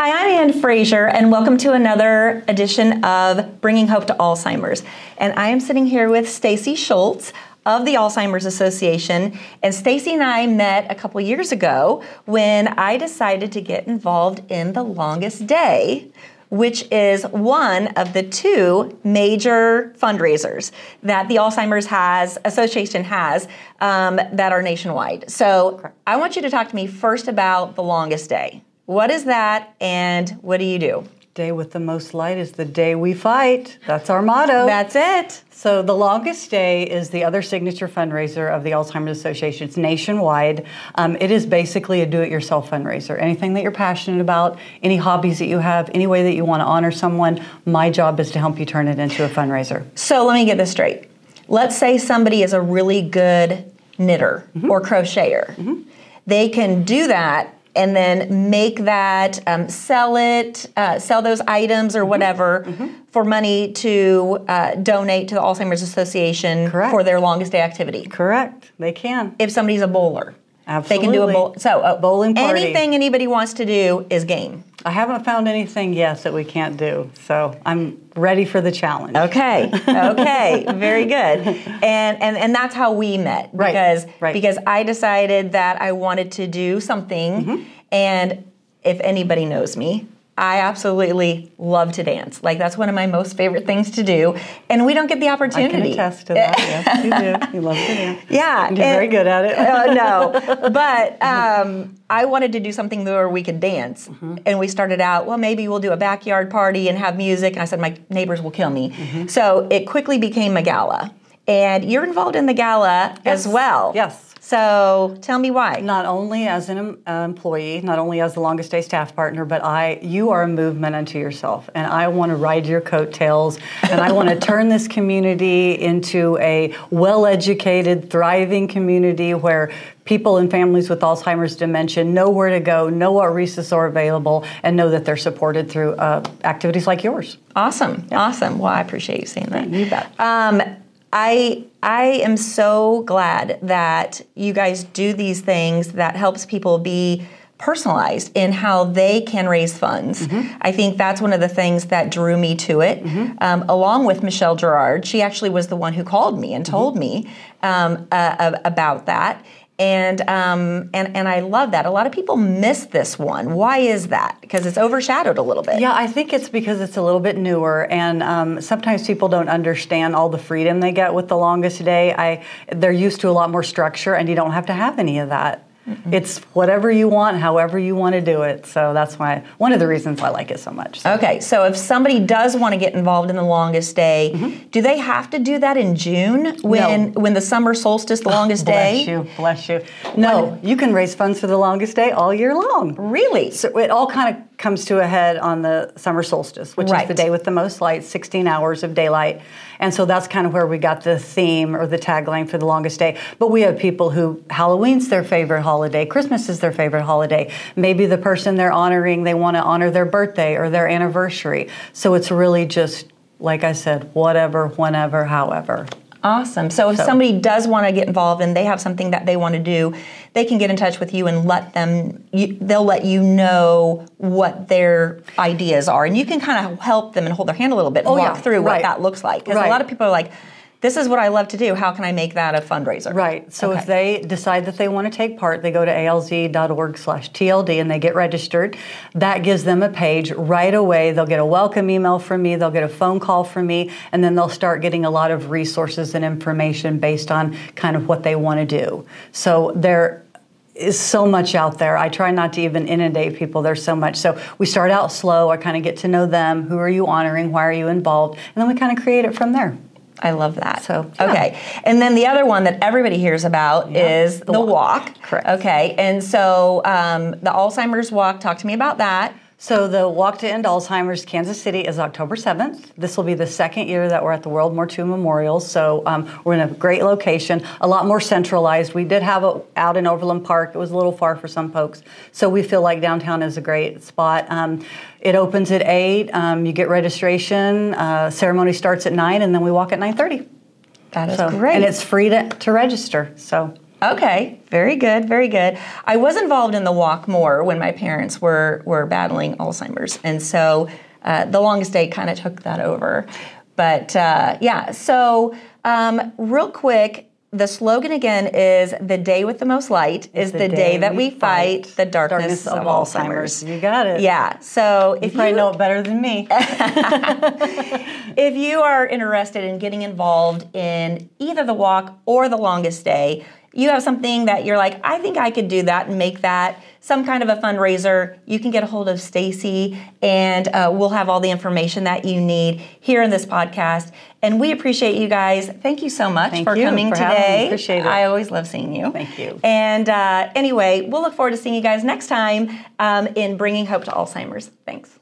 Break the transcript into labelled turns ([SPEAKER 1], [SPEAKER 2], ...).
[SPEAKER 1] Hi, I'm Anne Fraser, and welcome to another edition of Bringing Hope to Alzheimer's. And I am sitting here with Stacy Schultz of the Alzheimer's Association. And Stacy and I met a couple years ago when I decided to get involved in the longest day, which is one of the two major fundraisers that the Alzheimer's has Association has um, that are nationwide. So I want you to talk to me first about the longest day. What is that, and what do you do?
[SPEAKER 2] Day with the most light is the day we fight. That's our motto.
[SPEAKER 1] That's it.
[SPEAKER 2] So, the longest day is the other signature fundraiser of the Alzheimer's Association. It's nationwide. Um, it is basically a do it yourself fundraiser. Anything that you're passionate about, any hobbies that you have, any way that you want to honor someone, my job is to help you turn it into a fundraiser.
[SPEAKER 1] So, let me get this straight. Let's say somebody is a really good knitter mm-hmm. or crocheter. Mm-hmm. They can do that and then make that, um, sell it, uh, sell those items or mm-hmm. whatever mm-hmm. for money to uh, donate to the Alzheimer's Association
[SPEAKER 2] Correct.
[SPEAKER 1] for their longest day activity.
[SPEAKER 2] Correct, they can.
[SPEAKER 1] If somebody's a bowler.
[SPEAKER 2] Absolutely.
[SPEAKER 1] They can do a bowl. So
[SPEAKER 2] uh, bowling party.
[SPEAKER 1] Anything anybody wants to do is game.
[SPEAKER 2] I haven't found anything yet that we can't do, so I'm ready for the challenge.
[SPEAKER 1] Okay, okay, very good. And and and that's how we met because
[SPEAKER 2] right. Right.
[SPEAKER 1] because I decided that I wanted to do something, mm-hmm. and if anybody knows me, I absolutely love to dance. Like that's one of my most favorite things to do, and we don't get the opportunity. I
[SPEAKER 2] can attest to that. yes, you do. You love to dance.
[SPEAKER 1] Yeah,
[SPEAKER 2] and you're and, very good at it.
[SPEAKER 1] uh, no, but um, I wanted to do something where we could dance, mm-hmm. and we started out. Well, maybe we'll do a backyard party and have music. And I said my neighbors will kill me, mm-hmm. so it quickly became a gala. And you're involved in the gala
[SPEAKER 2] yes.
[SPEAKER 1] as well.
[SPEAKER 2] Yes.
[SPEAKER 1] So tell me why.
[SPEAKER 2] Not only as an uh, employee, not only as the longest day staff partner, but I, you are a movement unto yourself, and I want to ride your coattails, and I want to turn this community into a well-educated, thriving community where people and families with Alzheimer's dementia know where to go, know what resources are available, and know that they're supported through uh, activities like yours.
[SPEAKER 1] Awesome, awesome. Well, I appreciate you saying that.
[SPEAKER 2] You bet. Um,
[SPEAKER 1] I I am so glad that you guys do these things that helps people be personalized in how they can raise funds. Mm-hmm. I think that's one of the things that drew me to it, mm-hmm. um, along with Michelle Gerard. She actually was the one who called me and told mm-hmm. me um, uh, about that and um, and and I love that. A lot of people miss this one. Why is that? Because it's overshadowed a little bit.
[SPEAKER 2] Yeah, I think it's because it's a little bit newer, and um, sometimes people don't understand all the freedom they get with the longest day. I they're used to a lot more structure, and you don't have to have any of that. Mm-hmm. It's whatever you want, however you want to do it. So that's why one of the reasons I like it so much. So.
[SPEAKER 1] Okay, so if somebody does want to get involved in the longest day, mm-hmm. do they have to do that in June when
[SPEAKER 2] no.
[SPEAKER 1] when the summer solstice, the longest
[SPEAKER 2] oh,
[SPEAKER 1] bless
[SPEAKER 2] day? Bless you, bless you. No, when, you can raise funds for the longest day all year long.
[SPEAKER 1] Really?
[SPEAKER 2] So it all kind of comes to a head on the summer solstice, which
[SPEAKER 1] right.
[SPEAKER 2] is the day with the most light, 16 hours of daylight. And so that's kind of where we got the theme or the tagline for the longest day. But we have people who Halloween's their favorite holiday, Christmas is their favorite holiday. Maybe the person they're honoring, they want to honor their birthday or their anniversary. So it's really just, like I said, whatever, whenever, however.
[SPEAKER 1] Awesome. So if so. somebody does want to get involved and they have something that they want to do, they can get in touch with you and let them. You, they'll let you know what their ideas are, and you can kind of help them and hold their hand a little bit and
[SPEAKER 2] oh,
[SPEAKER 1] walk
[SPEAKER 2] yeah.
[SPEAKER 1] through
[SPEAKER 2] right.
[SPEAKER 1] what that looks like. Because
[SPEAKER 2] right.
[SPEAKER 1] a lot of people are like this is what I love to do. How can I make that a fundraiser?
[SPEAKER 2] Right. So okay. if they decide that they want to take part, they go to alz.org slash TLD and they get registered. That gives them a page right away. They'll get a welcome email from me. They'll get a phone call from me, and then they'll start getting a lot of resources and information based on kind of what they want to do. So there is so much out there. I try not to even inundate people. There's so much. So we start out slow. I kind of get to know them. Who are you honoring? Why are you involved? And then we kind of create it from there.
[SPEAKER 1] I love that.
[SPEAKER 2] So
[SPEAKER 1] yeah. okay, and then the other one that everybody hears about yeah, is the, the walk.
[SPEAKER 2] walk. Correct.
[SPEAKER 1] Okay, and so um, the Alzheimer's walk. Talk to me about that.
[SPEAKER 2] So the Walk to End Alzheimer's Kansas City is October 7th. This will be the second year that we're at the World War II Memorial. So um, we're in a great location, a lot more centralized. We did have it out in Overland Park. It was a little far for some folks. So we feel like downtown is a great spot. Um, it opens at 8. Um, you get registration. Uh, ceremony starts at 9, and then we walk at 9.30.
[SPEAKER 1] That is so, great.
[SPEAKER 2] And it's free to, to register. So
[SPEAKER 1] Okay, very good, very good. I was involved in the walk more when my parents were were battling Alzheimer's, and so uh, the longest day kind of took that over. But uh, yeah, so um, real quick, the slogan again is the day with the most light is the, day, that we fight, the darkness, of, Alzheimer's.
[SPEAKER 2] You got it.
[SPEAKER 1] Yeah. So if
[SPEAKER 2] You know it better than me.
[SPEAKER 1] if you are interested in getting involved in either the walk or the longest day, you have something that you're like, I think I could do that and make that some kind of a fundraiser, you can get a hold of Stacy and uh, we'll have all the information that you need here in this podcast. And we appreciate you guys. Thank you so much
[SPEAKER 2] Thank
[SPEAKER 1] for
[SPEAKER 2] you
[SPEAKER 1] coming
[SPEAKER 2] for
[SPEAKER 1] today.
[SPEAKER 2] Appreciate it.
[SPEAKER 1] I always love seeing you.
[SPEAKER 2] Thank you.
[SPEAKER 1] And uh, anyway, we'll look forward to seeing you guys next time um, in Bringing Hope to Alzheimer's. Thanks.